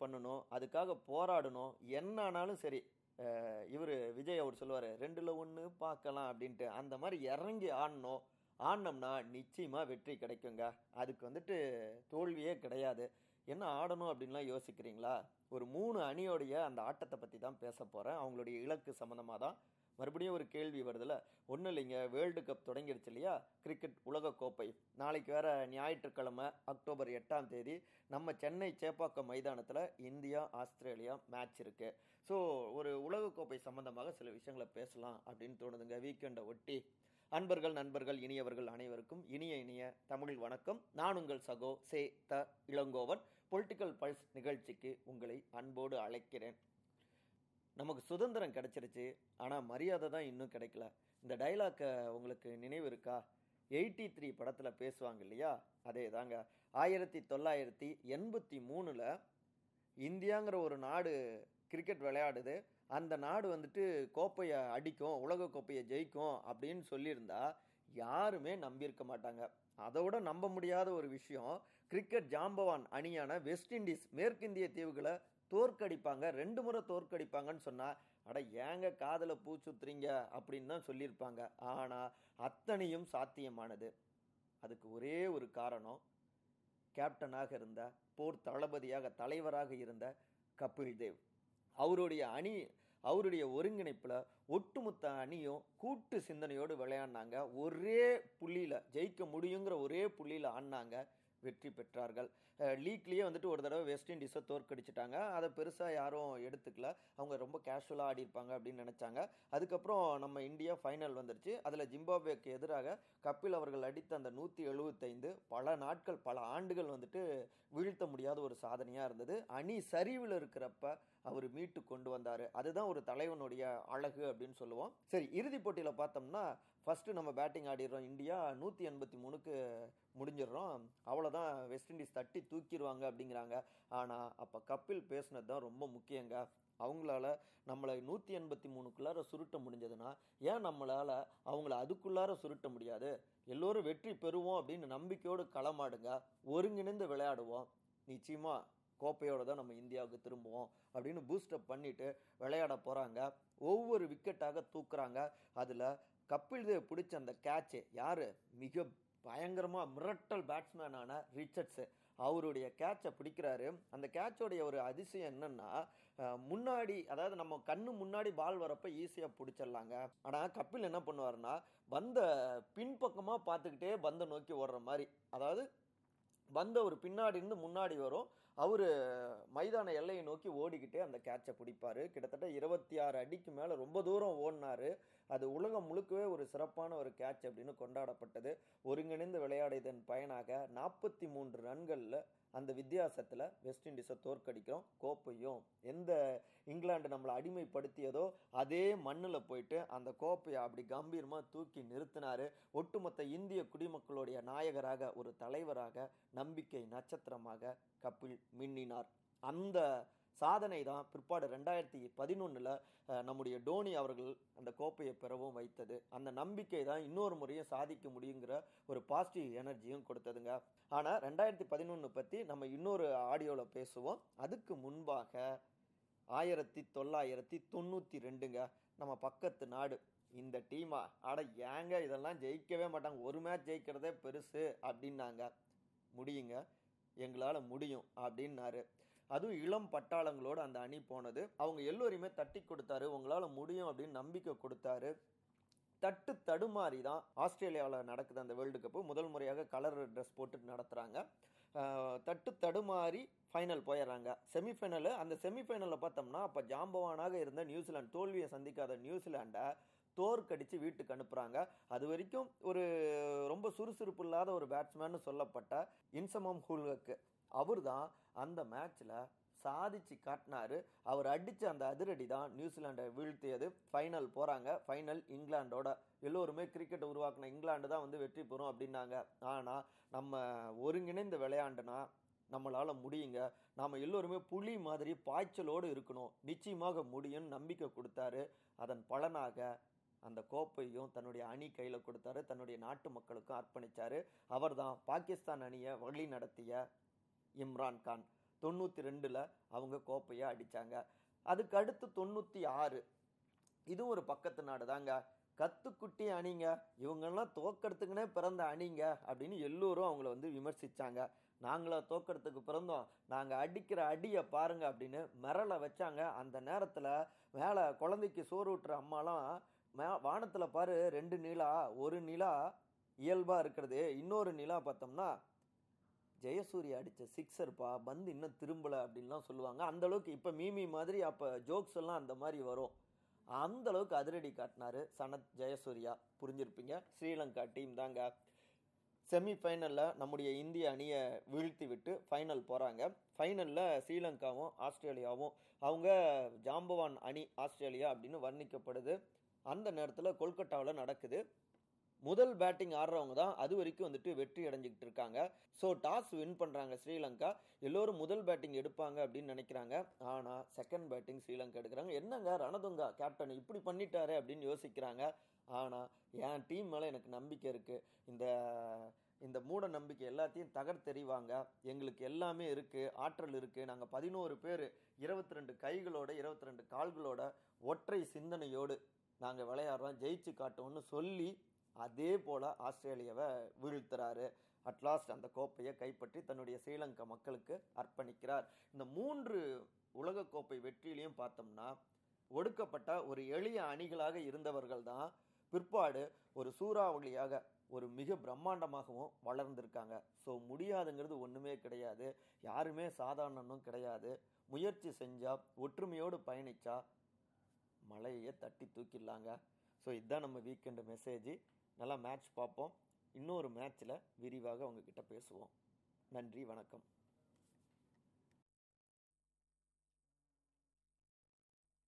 பண்ணணும் அதுக்காக போராடணும் என்ன ஆனாலும் சரி இவர் விஜய் அவர் சொல்லுவார் ரெண்டில் ஒன்று பார்க்கலாம் அப்படின்ட்டு. அந்த மாதிரி இறங்கி ஆடணும். ஆடினோம்னா நிச்சயமாக வெற்றி கிடைக்குங்க. அதுக்கு வந்துட்டு தோல்வியே கிடையாது. என்ன ஆடணும் அப்படின்லாம் யோசிக்கிறீங்களா? ஒரு மூணு அணியோடைய அந்த ஆட்டத்தை பற்றி தான் பேச போகிறேன் அவங்களுடைய இலக்கு சம்மந்தமாக தான் மறுபடியும் ஒரு கேள்வி வருதுல்ல? ஒன்றும் இல்லைங்க வேர்ல்டு கப் தொடங்கிடுச்சு இல்லையா? கிரிக்கெட் உலகக்கோப்பை. நாளைக்கு வேற ஞாயிற்றுக்கிழமை அக்டோபர் எட்டாம் தேதி நம்ம சென்னை சேப்பாக்கம் மைதானத்தில் இந்தியா ஆஸ்திரேலியா மேட்ச் இருக்கு. ஸோ ஒரு உலகக்கோப்பை சம்பந்தமாக சில விஷயங்களை பேசலாம் அப்படின்னு தோணுதுங்க வீக்கெண்டை ஒட்டி. அன்பர்கள் நண்பர்கள் இனியவர்கள் அனைவருக்கும் இனிய இனிய தமிழ் வணக்கம். நான் உங்கள் சகோ சே த இளங்கோவன். பொலிட்டிக்கல் பல்ஸ் நிகழ்ச்சிக்கு உங்களை அன்போடு அழைக்கிறேன். நமக்கு சுதந்திரம் கிடைச்சிருச்சு ஆனால் மரியாதை தான் இன்னும் கிடைக்கல. இந்த டைலாக்கை உங்களுக்கு நினைவு இருக்கா? எயிட்டி த்ரீ படத்தில் பேசுவாங்க இல்லையா? அதே தாங்க ஆயிரத்தி தொள்ளாயிரத்தி எண்பத்தி மூணில் இந்தியாங்கிற ஒரு நாடு கிரிக்கெட் விளையாடுது. அந்த நாடு வந்துட்டு கோப்பையை அடிக்கும் உலக கோப்பையை ஜெயிக்கும் அப்படின்னு சொல்லியிருந்தா யாருமே நம்பியிருக்க மாட்டாங்க. அதோட நம்ப முடியாத ஒரு விஷயம் கிரிக்கெட் ஜாம்பவான் அணியான வெஸ்ட் இண்டீஸ் மேற்கிந்திய தீவுகளை தோற்கடிப்பாங்க. ரெண்டு முறை தோற்கடிப்பாங்கன்னு சொன்னால் அட ஏங்க காதில் பூ சுத்துறீங்க? அப்படின்னு தான் சொல்லியிருப்பாங்க. ஆனால் அத்தனையும் சாத்தியமானது. அதுக்கு ஒரே ஒரு காரணம் கேப்டனாக இருந்த போர் தளபதியாக தலைவராக இருந்த கபில் தேவ். அவருடைய அணி அவருடைய ஒருங்கிணைப்பில் ஒட்டுமொத்த அணியும் கூட்டு சிந்தனையோடு விளையாடினாங்க. ஒரே புள்ளியில் ஜெயிக்க முடியுங்கிற ஒரே புள்ளியில் ஆடினாங்க. வெற்றி பெற்றார்கள். லீக்லேயே வந்துட்டு ஒரு தடவை வெஸ்ட் இண்டீஸை தோற்கடிச்சிட்டாங்க. அதை பெருசாக யாரும் எடுத்துக்கல. அவங்க ரொம்ப கேஷுவலாக ஆடிருப்பாங்க அப்படின்னு நினச்சாங்க. அதுக்கப்புறம் நம்ம இந்தியா ஃபைனல் வந்துருச்சு. அதில் ஜிம்பாப்வேக்கு எதிராக கபில் அவர்கள் அடித்த அந்த நூற்றி எழுபத்தைந்து பல நாட்கள் பல ஆண்டுகள் வந்துட்டு வீழ்த்த முடியாத ஒரு சாதனையாக இருந்தது. அணி சரிவில் இருக்கிறப்ப அவர் மீட்டு கொண்டு வந்தார். அதுதான் ஒரு தலைவனுடைய அழகு அப்படின்னு சொல்லுவோம். சரி இறுதிப் போட்டியில் பார்த்தோம்னா ஃபஸ்ட்டு நம்ம பேட்டிங் ஆடிடுறோம். இந்தியா நூற்றி எண்பத்தி மூணுக்கு முடிஞ்சிடுறோம். அவ்வளோதான் வெஸ்ட் இண்டீஸ் தட்டி தூக்கிடுவாங்க அப்படிங்கிறாங்க. ஆனால் அப்போ கப்பில் பேசுனது தான் ரொம்ப முக்கியங்க. அவங்களால நம்மளை நூற்றி எண்பத்தி மூணுக்குள்ளார சுருட்ட முடிஞ்சதுன்னா ஏன் நம்மளால் அவங்கள அதுக்குள்ளார சுருட்ட முடியாது? எல்லோரும் வெற்றி பெறுவோம் அப்படின்னு நம்பிக்கையோடு களமாடுங்க. ஒருங்கிணைந்து விளையாடுவோம். நிச்சயமாக கோப்பையோட தான் நம்ம இந்தியாவுக்கு திரும்புவோம் அப்படின்னு பூஸ்டப் பண்ணிவிட்டு விளையாட போகிறாங்க ஒவ்வொரு விக்கெட்டாக தூக்குறாங்க. அதில் கப்பில் தேவ் பிடிச்ச அந்த கேட்சு யார்? மிக பயங்கரமாக மிரட்டல் பேட்ஸ்மேனான ரிச்சர்ட்ஸு. அவருடைய கேட்சை பிடிக்கிறாரு. அந்த கேட்சோடைய ஒரு அதிசயம் என்னென்னா முன்னாடி அதாவது நம்ம கண்ணு முன்னாடி பால் வரப்போ ஈஸியாக பிடிச்சிடலாங்க. ஆனால் கப்பில் என்ன பண்ணுவார்னா பந்த பின்பக்கமாக பார்த்துக்கிட்டே பந்தை நோக்கி ஓடுற மாதிரி. அதாவது வந்தவர் பின்னாடி இருந்து முன்னாடி வரும். அவர் மைதான எல்லையை நோக்கி ஓடிக்கிட்டே அந்த கேட்சை பிடிப்பார். கிட்டத்தட்ட இருபத்தி ஆறு அடிக்கு மேலே ரொம்ப தூரம் ஓடினார். அது உலகம் முழுக்கவே ஒரு சிறப்பான ஒரு கேட்ச் அப்படின்னு கொண்டாடப்பட்டது. ஒருங்கிணைந்து விளையாடியதன் பயனாக நாற்பத்தி மூன்று ரன்களில் அந்த வித்தியாசத்தில் வெஸ்ட் இண்டீஸை தோற்கடிக்கிறோம். கோப்பையும் எந்த இங்கிலாண்டு நம்மளை அடிமைப்படுத்தியதோ அதே மண்ணில் போயிட்டு அந்த கோப்பையை அப்படி கம்பீரமாக தூக்கி நிறுத்தினார். ஒட்டுமொத்த இந்திய குடிமக்களுடைய நாயகராக ஒரு தலைவராக நம்பிக்கை நட்சத்திரமாக கபில் மின்னினார். அந்த சாதனை தான் பிற்பாடு ரெண்டாயிரத்தி பதினொன்றில் நம்முடைய டோனி அவர்கள் அந்த கோப்பையை பெறவும் வைத்தது. அந்த நம்பிக்கை தான் இன்னொரு முறையும் சாதிக்க முடியுங்கிற ஒரு பாசிட்டிவ் எனர்ஜியும் கொடுத்ததுங்க. ஆனால் ரெண்டாயிரத்தி பதினொன்று பற்றி நம்ம இன்னொரு ஆடியோவில் பேசுவோம். அதுக்கு முன்பாக ஆயிரத்தி தொள்ளாயிரத்தி தொண்ணூற்றி ரெண்டுங்க. நம்ம பக்கத்து நாடு இந்த டீமா. அட ஏங்க இதெல்லாம் ஜெயிக்கவே மாட்டாங்க. ஒரு மேட்ச் ஜெயிக்கிறதே பெருசு அப்படின்னாங்க. முடியுங்க. எங்களால் முடியும் அப்படின்னாரு. அதுவும் இளம் பட்டாளங்களோடு அந்த அணி போனது. அவங்க எல்லோரையுமே தட்டி கொடுத்தாரு. உங்களால் முடியும் அப்படின்னு நம்பிக்கை கொடுத்தாரு. தட்டு தடுமாறி தான் ஆஸ்திரேலியாவில் நடக்குது அந்த வேர்ல்டு கப்பு முதல் முறையாக கலர் ட்ரெஸ் போட்டு நடத்துகிறாங்க தட்டு தடுமாறி ஃபைனல் போயிடுறாங்க. செமிஃபைனலு அந்த செமிஃபைனலில் பார்த்தோம்னா அப்போ ஜாம்பவானாக இருந்த நியூசிலாந்து தோல்வியை சந்திக்காத நியூசிலாண்டை தோற்கடித்து வீட்டுக்கு அனுப்புகிறாங்க அது வரைக்கும் ஒரு ரொம்ப சுறுசுறுப்பு இல்லாத ஒரு பேட்ஸ்மேன்னு சொல்லப்பட்ட இன்சமம் ஹூல்கக்கு அவர் தான் அந்த மேட்ச்சில் சாதிச்சு காட்டினாரு. அவர் அடித்த அந்த அதிரடி தான் நியூசிலாண்டை வீழ்த்தியது. ஃபைனல் போகிறாங்க ஃபைனல் இங்கிலாண்டோட எல்லோருமே கிரிக்கெட்டை உருவாக்கின இங்கிலாண்டு தான் வந்து வெற்றி பெறும் அப்படின்னாங்க. ஆனால் நம்ம ஒருங்கிணைந்து விளையாண்டுனா நம்மளால் முடியுங்க. நாம் எல்லோருமே புலி மாதிரி பாய்ச்சலோடு இருக்கணும். நிச்சயமாக முடியும்னு நம்பிக்கை கொடுத்தாரு. அதன் பலனாக அந்த கோப்பையும் தன்னுடைய அணி கையில் கொடுத்தாரு. தன்னுடைய நாட்டு மக்களுக்கும் அர்ப்பணித்தார் அவர் தான் பாகிஸ்தான் அணியை வழி நடத்திய இம்ரான் கான். தொண்ணூற்றி ரெண்டில் அவங்க கோப்பையை அடித்தாங்க அதுக்கு அடுத்து தொண்ணூற்றி ஆறு இதுவும் ஒரு பக்கத்து நாடு தாங்க கத்துக்குட்டி அணிங்க. இவங்கெல்லாம் தோக்கறதுக்குனே பிறந்த அணிங்க அப்படின்னு எல்லோரும் அவங்கள வந்து விமர்சித்தாங்க நாங்களாக தோக்கறதுக்கு பிறந்தோம். நாங்கள் அடிக்கிற அடியை பாருங்க அப்படின்னு மிரளை வச்சாங்க. அந்த நேரத்தில் மேலே குழந்தைக்கு சோறு ஊட்டுற அம்மாலாம் மே வானத்தில் பாரு ரெண்டு நிலா ஒரு நிலா இயல்பாக இருக்கிறது. இன்னொரு நிலா பார்த்தோம்னா ஜெயசூர்யா அடித்த சிக்ஸர்ப்பா? பந்து இன்னும் திரும்பலை அப்படின்லாம் சொல்லுவாங்க. அந்த அளவுக்கு இப்போ மீமி மாதிரி அப்போ ஜோக்ஸ் எல்லாம் அந்த மாதிரி வரும். அந்தளவுக்கு அதிரடி காட்டினார் சனத் ஜெயசூர்யா. புரிஞ்சிருப்பீங்க? ஸ்ரீலங்கா டீம் தாங்க. செமிஃபைனலில் நம்முடைய இந்திய அணியை வீழ்த்தி விட்டு ஃபைனல் போகிறாங்க ஃபைனலில் ஸ்ரீலங்காவும் ஆஸ்திரேலியாவும். அவங்க ஜாம்பவான் அணி ஆஸ்திரேலியா அப்படின்னு வர்ணிக்கப்படுது. அந்த நேரத்தில் கொல்கட்டாவில் நடக்குது. முதல் பேட்டிங் ஆடுறவங்க தான் அது வரைக்கும் வந்துட்டு வெற்றி அடைஞ்சிக்கிட்டு இருக்காங்க. ஸோ டாஸ் வின் பண்ணுறாங்க ஸ்ரீலங்கா. எல்லோரும் முதல் பேட்டிங் எடுப்பாங்க அப்படின்னு நினைக்கிறாங்க. ஆனால் செகண்ட் பேட்டிங் ஸ்ரீலங்கா எடுக்கிறாங்க. என்னங்க ரணதுங்கா கேப்டன் இப்படி பண்ணிட்டாரு அப்படின்னு யோசிக்கிறாங்க. ஆனால் என் டீம் மேலே எனக்கு நம்பிக்கை இருக்குது இந்த இந்த மூட நம்பிக்கை எல்லாத்தையும் தகர்த்தெறிவாங்க. எங்களுக்கு எல்லாமே இருக்குது ஆற்றல் இருக்குது நாங்கள் பதினோரு பேர் இருபத்தி ரெண்டு கைகளோட இருபத்தி ரெண்டு கால்களோட ஒற்றை சிந்தனையோடு நாங்கள் விளையாடுறோம். ஜெயிச்சு காட்டோம்னு சொல்லி அதே போல் ஆஸ்திரேலியாவை வீழ்த்துறாரு. அட்லாஸ்ட் அந்த கோப்பையை கைப்பற்றி தன்னுடைய ஸ்ரீலங்கா மக்களுக்கு அர்ப்பணிக்கிறார். இந்த மூன்று உலகக்கோப்பை வெற்றியிலையும் பார்த்தோம்னா ஒடுக்கப்பட்ட ஒரு எளிய அணிகளாக இருந்தவர்கள் தான் பிற்பாடு ஒரு சூறாவளியாக ஒரு மிக பிரம்மாண்டமாகவும் வளர்ந்துருக்காங்க. ஸோ முடியாதுங்கிறது ஒன்றுமே கிடையாது. யாருமே சாதாரணனும் கிடையாது. முயற்சி செஞ்சால் ஒற்றுமையோடு பயணித்தா மலையை தட்டி தூக்கிடலாங்க. ஸோ இதுதான் நம்ம வீக்கெண்டு மெசேஜ் நல்லா மேட்ச் பார்ப்போம். இன்னொரு மேட்ச்சில் விரிவாக உங்ககிட்ட பேசுவோம். நன்றி வணக்கம்.